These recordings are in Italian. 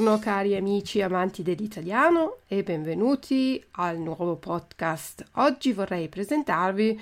Buongiorno cari amici amanti dell'italiano e benvenuti al nuovo podcast. Oggi vorrei presentarvi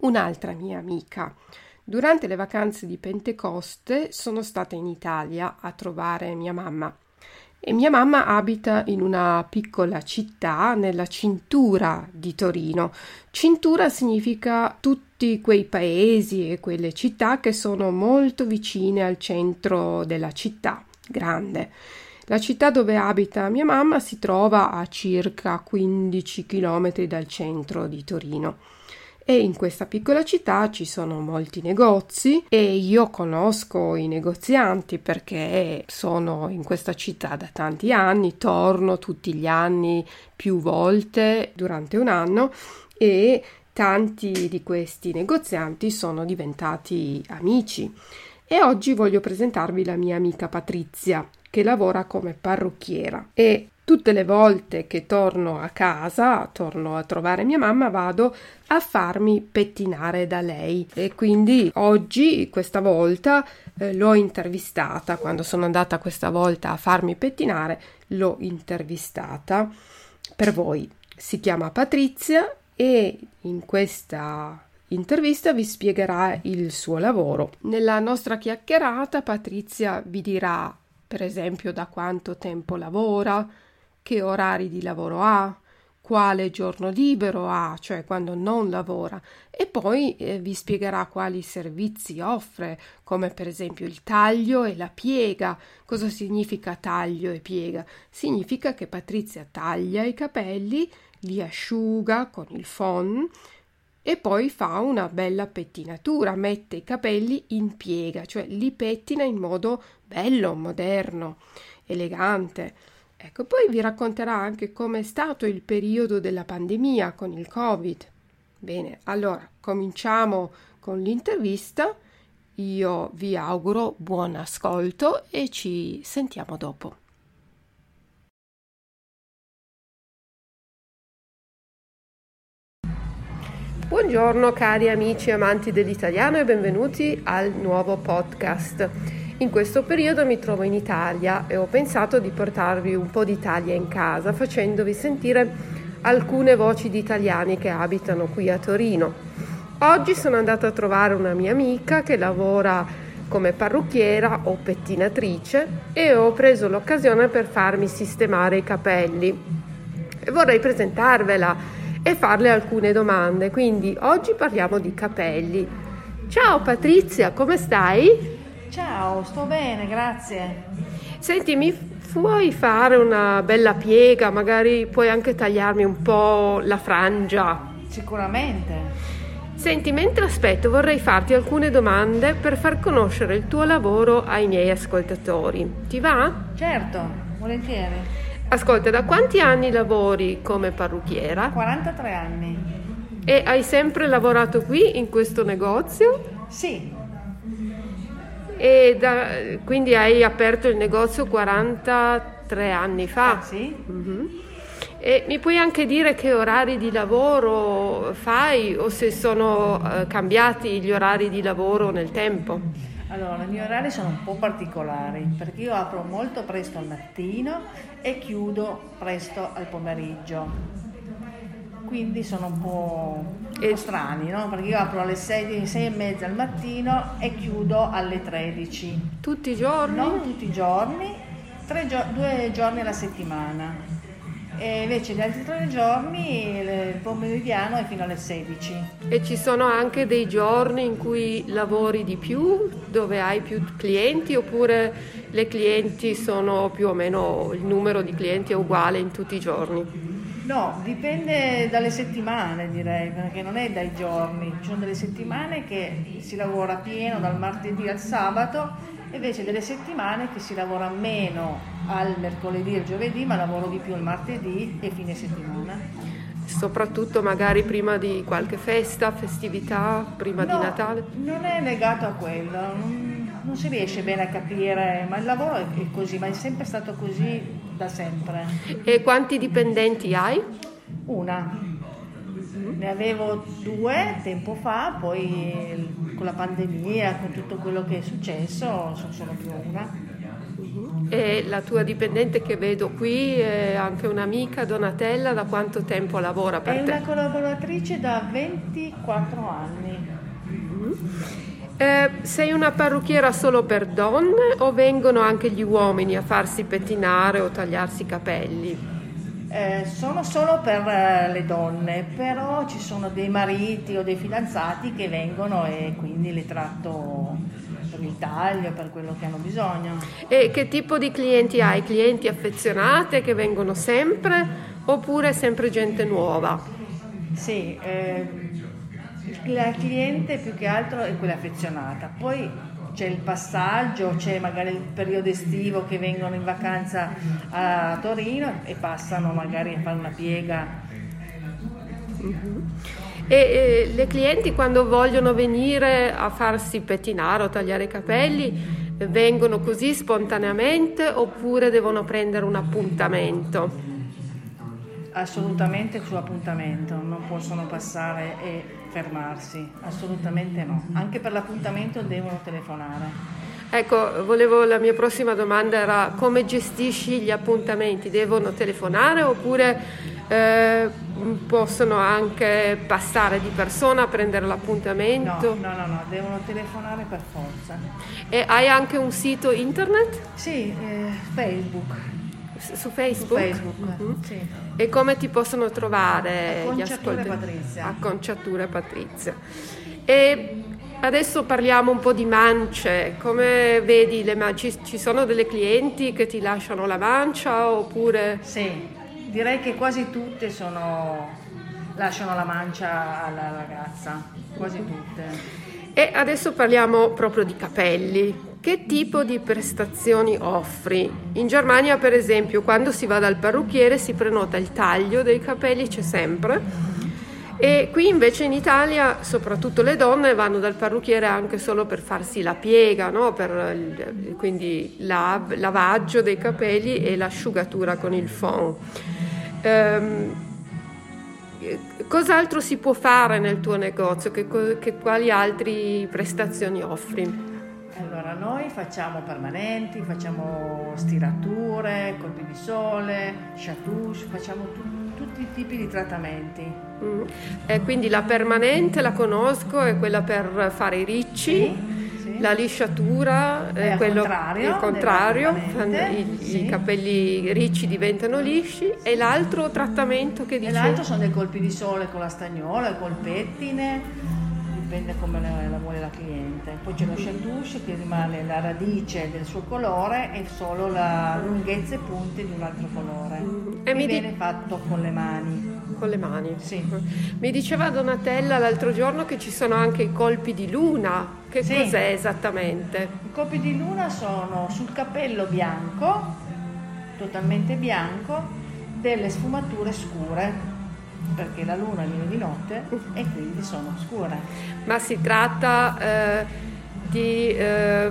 un'altra mia amica. Durante le vacanze di Pentecoste sono stata in Italia a trovare mia mamma e mia mamma abita in una piccola città nella cintura di Torino. Cintura significa tutti quei paesi e quelle città che sono molto vicine al centro della città grande. La città dove abita mia mamma si trova a circa 15 km dal centro di Torino e in questa piccola città ci sono molti negozi e io conosco i negozianti perché sono in questa città da tanti anni, torno tutti gli anni più volte durante un anno e tanti di questi negozianti sono diventati amici. E oggi voglio presentarvi la mia amica Patrizia, che lavora come parrucchiera e tutte le volte che torno a casa, torno a trovare mia mamma, vado a farmi pettinare da lei e quindi oggi, questa volta, eh, l'ho intervistata, quando sono andata questa volta a farmi pettinare, l'ho intervistata per voi. Si chiama Patrizia e in questa intervista vi spiegherà il suo lavoro. Nella nostra chiacchierata Patrizia vi dirà per esempio da quanto tempo lavora, che orari di lavoro ha, quale giorno libero ha, cioè quando non lavora, e poi eh, vi spiegherà quali servizi offre, come per esempio il taglio e la piega. Cosa significa taglio e piega? Significa che Patrizia taglia i capelli, li asciuga con il phon e poi fa una bella pettinatura, mette i capelli in piega, cioè li pettina in modo bello, moderno, elegante. Ecco, poi vi racconterà anche com'è stato il periodo della pandemia con il Covid. Bene, allora cominciamo con l'intervista. Io vi auguro buon ascolto e ci sentiamo dopo. Buongiorno cari amici amanti dell'italiano e benvenuti al nuovo podcast. In questo periodo mi trovo in Italia e ho pensato di portarvi un po' d'Italia in casa facendovi sentire alcune voci di italiani che abitano qui a Torino. Oggi sono andata a trovare una mia amica che lavora come parrucchiera o pettinatrice e ho preso l'occasione per farmi sistemare i capelli. E vorrei presentarvela e farle alcune domande. Quindi oggi parliamo di capelli. Ciao Patrizia, come stai? Ciao, sto bene, grazie. Senti, mi puoi fare una bella piega? Magari puoi anche tagliarmi un po' la frangia. Sicuramente. Senti, mentre aspetto vorrei farti alcune domande per far conoscere il tuo lavoro ai miei ascoltatori. Ti va? Certo, volentieri. Ascolta, da quanti anni lavori come parrucchiera? 43 anni. E hai sempre lavorato qui in questo negozio? Sì. E da, quindi hai aperto il negozio 43 anni fa. Ah, sì? Mhm. E mi puoi anche dire che orari di lavoro fai o se sono eh, cambiati gli orari di lavoro nel tempo? Allora, i miei orari sono un po' particolari perché io apro molto presto al mattino e chiudo presto al pomeriggio. Quindi sono un po', un po' strani, no? Perché io apro alle 6, 6 e mezza al mattino e chiudo alle 13. Tutti i giorni? Non tutti i giorni, tre gio- due giorni alla settimana. E invece gli altri tre giorni il pomeridiano è fino alle 16. E ci sono anche dei giorni in cui lavori di più, dove hai più clienti, oppure le clienti sono più o meno, il numero di clienti è uguale in tutti i giorni? No, dipende dalle settimane direi, perché non è dai giorni. Ci sono delle settimane che si lavora pieno dal martedì al sabato, invece delle settimane che si lavora meno al mercoledì e al giovedì, ma lavoro di più il martedì e fine settimana. Soprattutto magari prima di qualche festa, festività, prima No, di Natale? Non è legato a quello, non, non si riesce bene a capire, ma il lavoro è è così, ma è sempre stato così da sempre. E quanti dipendenti hai? Una. Ne avevo due tempo fa, poi con la pandemia, con tutto quello che è successo, sono solo più una. E la tua dipendente che vedo qui è anche un'amica, Donatella, da quanto tempo lavora per È te? una collaboratrice da 24 anni. Eh, sei una parrucchiera solo per donne o vengono anche gli uomini a farsi pettinare o tagliarsi i capelli? Eh, sono solo per eh, le donne, però ci sono dei mariti o dei fidanzati che vengono e quindi li tratto per il taglio, per quello che hanno bisogno. E che tipo di clienti hai? Clienti affezionate che vengono sempre oppure sempre gente nuova? Sì, eh, la cliente più che altro è quella affezionata, poi c'è il passaggio, c'è magari il periodo estivo che vengono in vacanza a Torino e passano magari a fare una piega. E eh, le clienti quando vogliono venire a farsi pettinare o tagliare i capelli vengono così spontaneamente oppure devono prendere un appuntamento? Assolutamente su appuntamento, non possono passare e fermarsi, assolutamente no. Anche per l'appuntamento devono telefonare. Ecco, volevo, la mia prossima domanda era come gestisci gli appuntamenti? Devono telefonare oppure eh, possono anche passare di persona a prendere No, l'appuntamento? no, no, no, devono telefonare per forza. E hai anche un sito internet Sì, eh, Facebook. Su Su Facebook? Facebook, Mhm. sì. E come ti possono trovare gli ascoltatori? Patrizia. Acconciature Patrizia. E adesso parliamo un po' di mance. Come vedi le mance? Ci, ci sono delle clienti che ti lasciano la mancia oppure... Sì, direi che quasi tutte sono lasciano la mancia alla ragazza, quasi tutte. E adesso parliamo proprio di capelli. Che tipo di prestazioni offri? In Germania, per esempio, quando si va dal parrucchiere si prenota il taglio dei capelli, c'è sempre. E qui invece in Italia, soprattutto le donne, vanno dal parrucchiere anche solo per farsi la piega, no? Per quindi lav- lavaggio dei capelli e l'asciugatura con il phon. Ehm, Cos'altro si può fare nel tuo negozio? Che, che- quali altre prestazioni offri? Allora, noi facciamo permanenti, facciamo stirature, colpi di sole, chatouche, facciamo tu- tutti i tipi di trattamenti. Mm. E quindi la permanente la conosco, è quella per fare i ricci, Sì, sì. la lisciatura È al contrario il contrario, fanno- permanente, i, sì. i capelli ricci diventano lisci e l'altro trattamento che E dici? l'altro sono dei colpi di sole con la stagnola, col pettine, dipende come la, la vuole la cliente. Poi c'è lo chatouche che rimane la radice del suo colore e solo la lunghezza e punte di un altro colore. E E mi di- viene fatto con le mani. Con le mani. Sì. Mi diceva Donatella l'altro giorno che ci sono anche i colpi di luna. Che Sì. cos'è esattamente? I colpi di luna sono sul capello bianco, totalmente bianco, delle sfumature scure, perché la luna viene di notte e quindi sono scure. Ma si tratta eh, di eh,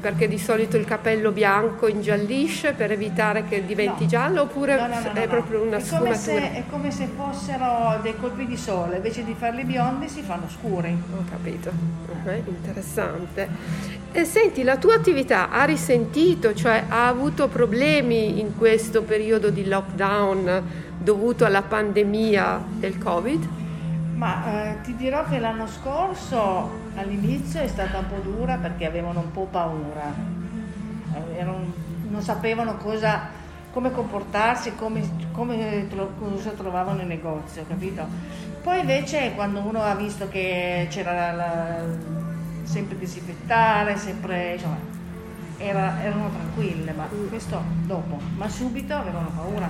perché di solito il capello bianco ingiallisce per evitare che diventi No. giallo oppure No, no, è proprio una è sfumatura? se, è come se fossero dei colpi di sole, invece di farli biondi si fanno scuri. Ho capito, Ok, interessante. E senti, la tua attività ha risentito, cioè ha avuto problemi in questo periodo di lockdown dovuto alla pandemia del Covid? Ma eh, ti dirò che l'anno scorso all'inizio è stata un po' dura perché avevano un po' paura, Eh, erano- non sapevano cosa, come comportarsi, come, come tro- cosa trovavano in negozio, capito? Poi invece quando uno ha visto che c'era la- sempre disinfettare, sempre, insomma, era- erano tranquille, ma questo dopo, ma subito avevano paura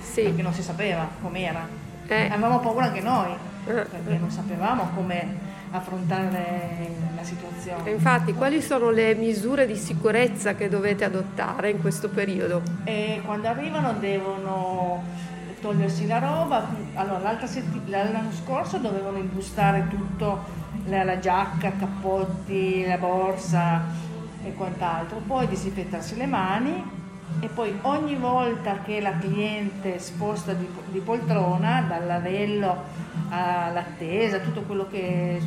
Sì. perché non si sapeva com'era. Eh. Avevamo paura anche noi, perché non sapevamo come affrontare la situazione. infatti, quali sono le misure di sicurezza che dovete adottare in questo periodo? E quando arrivano devono togliersi la roba. Allora, setti- l'anno scorso dovevano imbustare tutto, la, la giacca, cappotti, la borsa e quant'altro. Poi disinfettarsi le mani e poi ogni volta che la cliente sposta di, di poltrona, dal lavello all'attesa, tutto quello che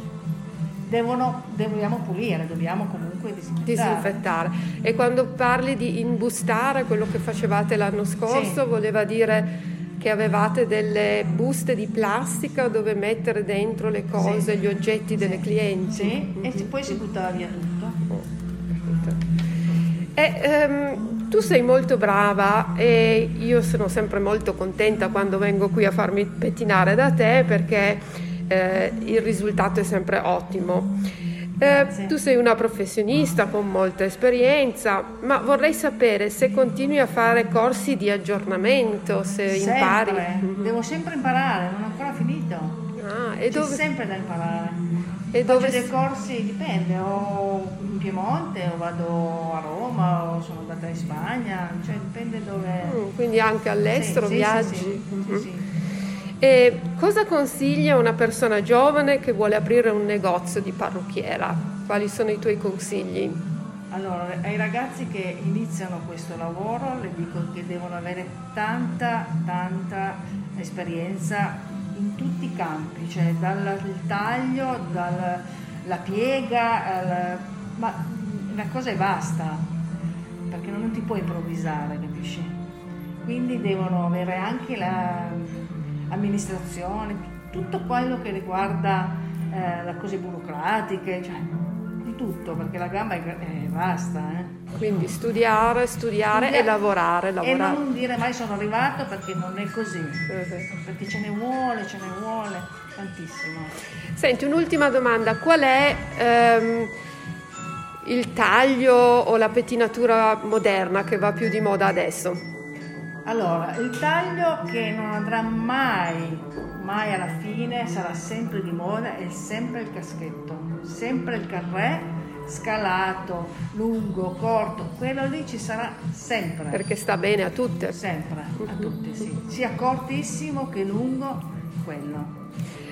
devono, dobbiamo pulire, dobbiamo comunque disinfettare. Disinfettare. E quando parli di imbustare, quello che facevate l'anno scorso, Sì. voleva dire che avevate delle buste di plastica dove mettere dentro le cose, Sì. gli oggetti delle Sì. clienti. Sì, e Mhm. si- poi si buttava via tutto. Oh. E, ehm, tu sei molto brava e io sono sempre molto contenta quando vengo qui a farmi pettinare da te perché eh, il risultato è sempre ottimo. Eh, tu sei una professionista con molta esperienza, ma vorrei sapere se continui a fare corsi di aggiornamento, se impari. Sempre, Mhm. devo sempre imparare, non ho ancora finito. Ah, C'è dove, sempre da imparare. E Faccio dove dei corsi, dipende, o in Piemonte, o vado a Roma, o sono andata in Spagna, cioè dipende dove... Mm, quindi anche all'estero Sì, viaggi? Sì, sì, sì, sì. E cosa consiglia una persona giovane che vuole aprire un negozio di parrucchiera? Quali sono i tuoi consigli? Allora, ai ragazzi che iniziano questo lavoro le dico che devono avere tanta, tanta esperienza in tutti i campi, cioè dal taglio, dalla piega, al- ma la cosa è basta, perché non ti puoi improvvisare, capisci? Quindi devono avere anche l'amministrazione, tutto quello che riguarda eh, le cose burocratiche, cioè di tutto, perché la gamba è, è vasta. eh. Quindi studiare, studiare Studia- e lavorare, E lavorare. non dire mai sono arrivato perché non è così, Eh, perché ce ne vuole, ce ne vuole tantissimo. Senti, un'ultima domanda. Qual è ehm, il taglio o la pettinatura moderna che va più di moda adesso? Allora, il taglio che non andrà mai, mai alla fine, sarà sempre di moda, è sempre il caschetto, sempre il carré scalato, lungo, corto, quello lì ci sarà sempre. Perché sta bene a tutte. Sempre, a tutti, sì. Sia cortissimo che lungo, quello.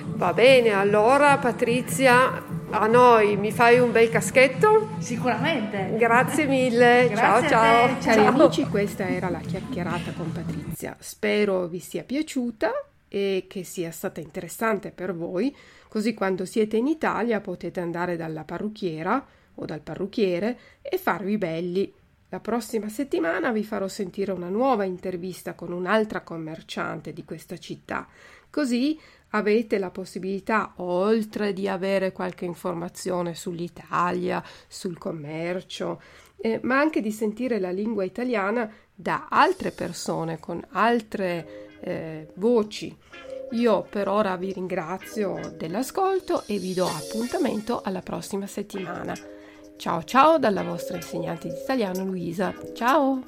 Va bene, allora Patrizia, a noi mi fai un bel caschetto? Sicuramente. Grazie mille. Grazie ciao a ciao. te, ciao. Ciao. Amici, questa era la chiacchierata con Patrizia. Spero vi sia piaciuta e che sia stata interessante per voi, così quando siete in Italia potete andare dalla parrucchiera o dal parrucchiere e farvi belli. La prossima settimana vi farò sentire una nuova intervista con un'altra commerciante di questa città, così avete la possibilità, oltre di avere qualche informazione sull'Italia, sul commercio, eh, ma anche di sentire la lingua italiana da altre persone con altre eh, voci. Io per ora vi ringrazio dell'ascolto e vi do appuntamento alla prossima settimana. Ciao ciao dalla vostra insegnante di italiano Luisa. Ciao!